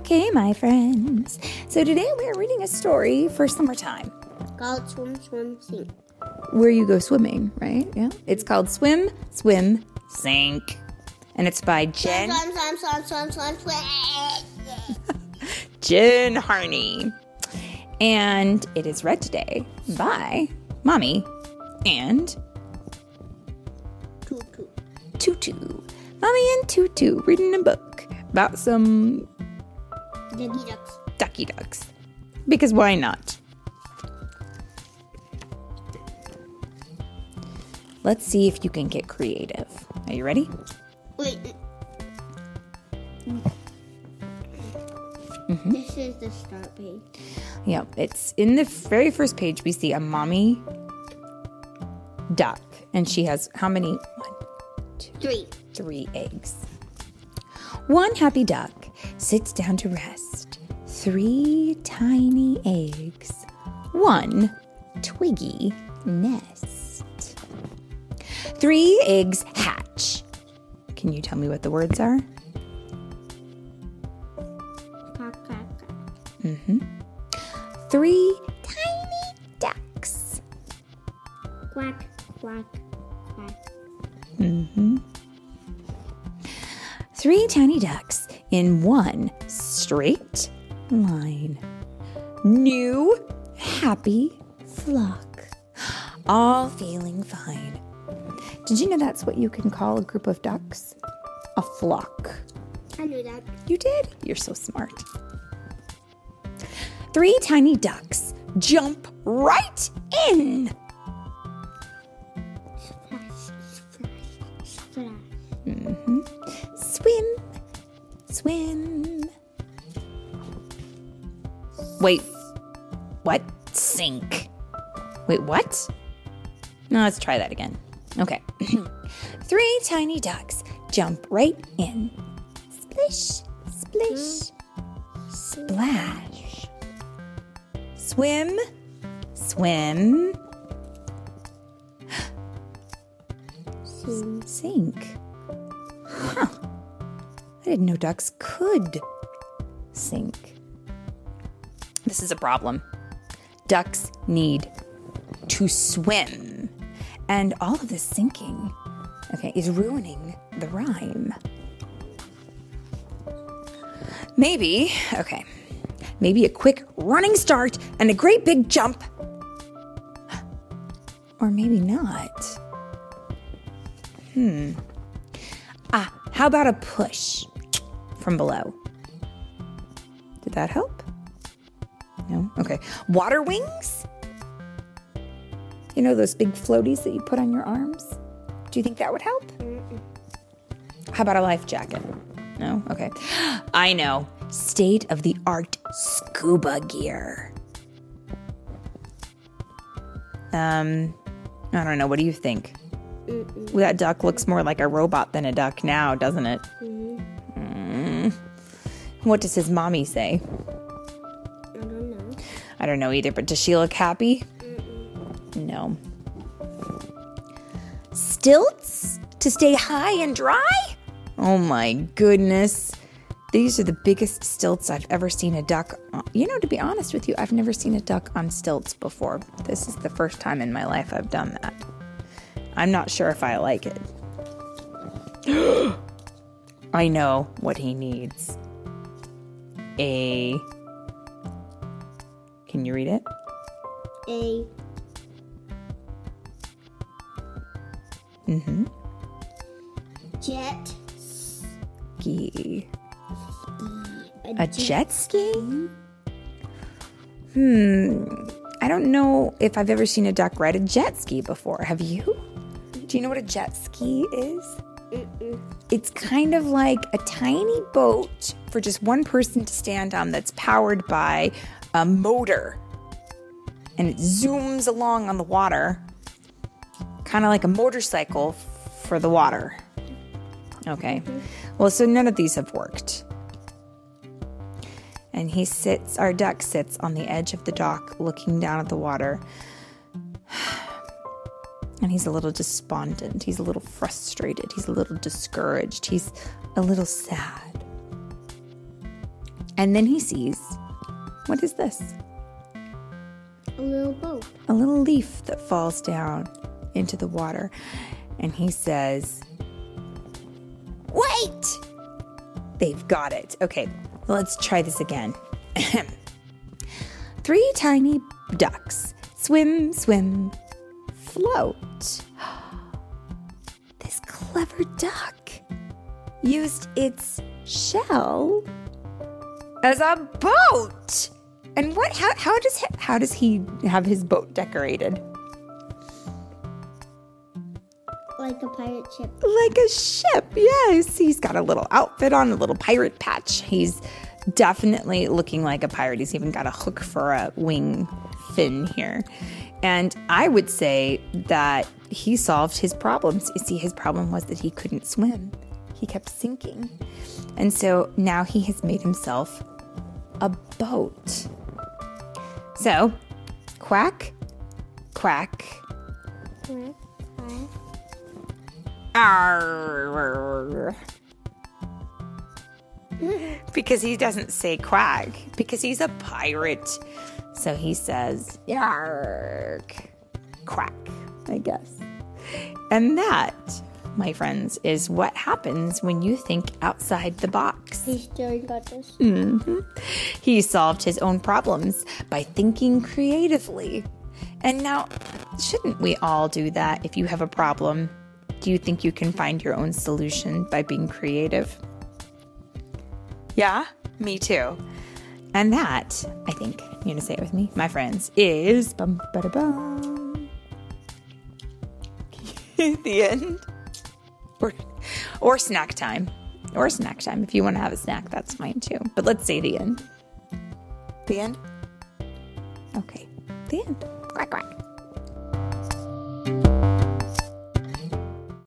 Okay, my friends. So today we're reading a story for summertime Called swim, swim, sink. where you go swimming, right? Yeah. It's called Swim, Swim, Sink. And it's by Jen Swim, swim, swim, swim, swim, swim. Jen Harney. And it is read today by Mommy and toot. Tutu. Mommy and Tutu reading a book about some Ducky ducks. ducky ducks. Because why not? Let's see if you can get creative. Are you ready? Wait. Mm-hmm. This is the start page. Yep, it's in the very first page. We see a mommy duck, and she has how many? One, Three. three eggs. One happy duck sits down to rest. Three tiny eggs. One twiggy nest. Three eggs hatch. Can you tell me what the words are? Quack. Three tiny ducks. Quack, quack. Three tiny ducks in one straight line. New, happy flock. All feeling fine. Did you know that's what you can call a group of ducks? A flock. I knew that. You did? You're so smart. Three tiny ducks jump right in. Swim. Wait, what? Sink. Wait, what? No, let's try that again. Okay. Three tiny ducks jump right in. Splish, splish, splash. Swim, swim, sink. Huh. Didn't know ducks could sink. This is a problem. Ducks need to swim. And all of this sinking, okay, is ruining the rhyme. Maybe, okay, maybe a quick running start and a great big jump. Or maybe not. Hmm. Ah, how about a push from below? Did that help? No? Okay. Water wings? You know those big floaties that you put on your arms? Do you think that would help? How about a life jacket? No? Okay. I know. State of the art scuba gear. Um, I don't know. What do you think? That duck looks more like a robot than a duck now, doesn't it? What does his mommy say? I don't know. I don't know either, but does she look happy? No. Stilts to stay high and dry? Oh my goodness. These are the biggest stilts I've ever seen a duck. on- You know, to be honest with you, I've never seen a duck on stilts before. This is the first time in my life I've done that. I'm not sure if I like it. I know what he needs. A. Can you read it? A. Mm-hmm. Jet. Ski. A, A jet ski? Hmm. I don't know if I've ever seen a duck ride a jet ski before. Have you? Do you know what a jet ski is? It's kind of like a tiny boat for just one person to stand on that's powered by a motor. And it zooms along on the water, kind of like a motorcycle for the water. Okay. Well, so none of these have worked. And he sits, our duck sits on the edge of the dock looking down at the water. And he's a little despondent. He's a little frustrated. He's a little discouraged. He's a little sad. And then he sees what is this? A little boat. A little leaf that falls down into the water. And he says, Wait! They've got it. Okay, let's try this again. Three tiny ducks swim, swim, float. This clever duck used its shell as a boat. And what? How, how does he, how does he have his boat decorated? Like a pirate ship. Like a ship. Yes, he's got a little outfit on, a little pirate patch. He's definitely looking like a pirate. He's even got a hook for a wing fin here. And I would say that he solved his problems. You see, his problem was that he couldn't swim, he kept sinking. And so now he has made himself a boat. So, quack, quack, because he doesn't say quack, because he's a pirate. So he says, yark, quack, I guess. And that, my friends, is what happens when you think outside the box. He still got this. Mm-hmm. He solved his own problems by thinking creatively. And now, shouldn't we all do that if you have a problem? Do you think you can find your own solution by being creative? Yeah, me too. And that, I think, you're gonna say it with me, my friends, is bum. the end. Or, or snack time. Or snack time. If you want to have a snack, that's fine too. But let's say the end. The end? Okay. The end. Quack, quack.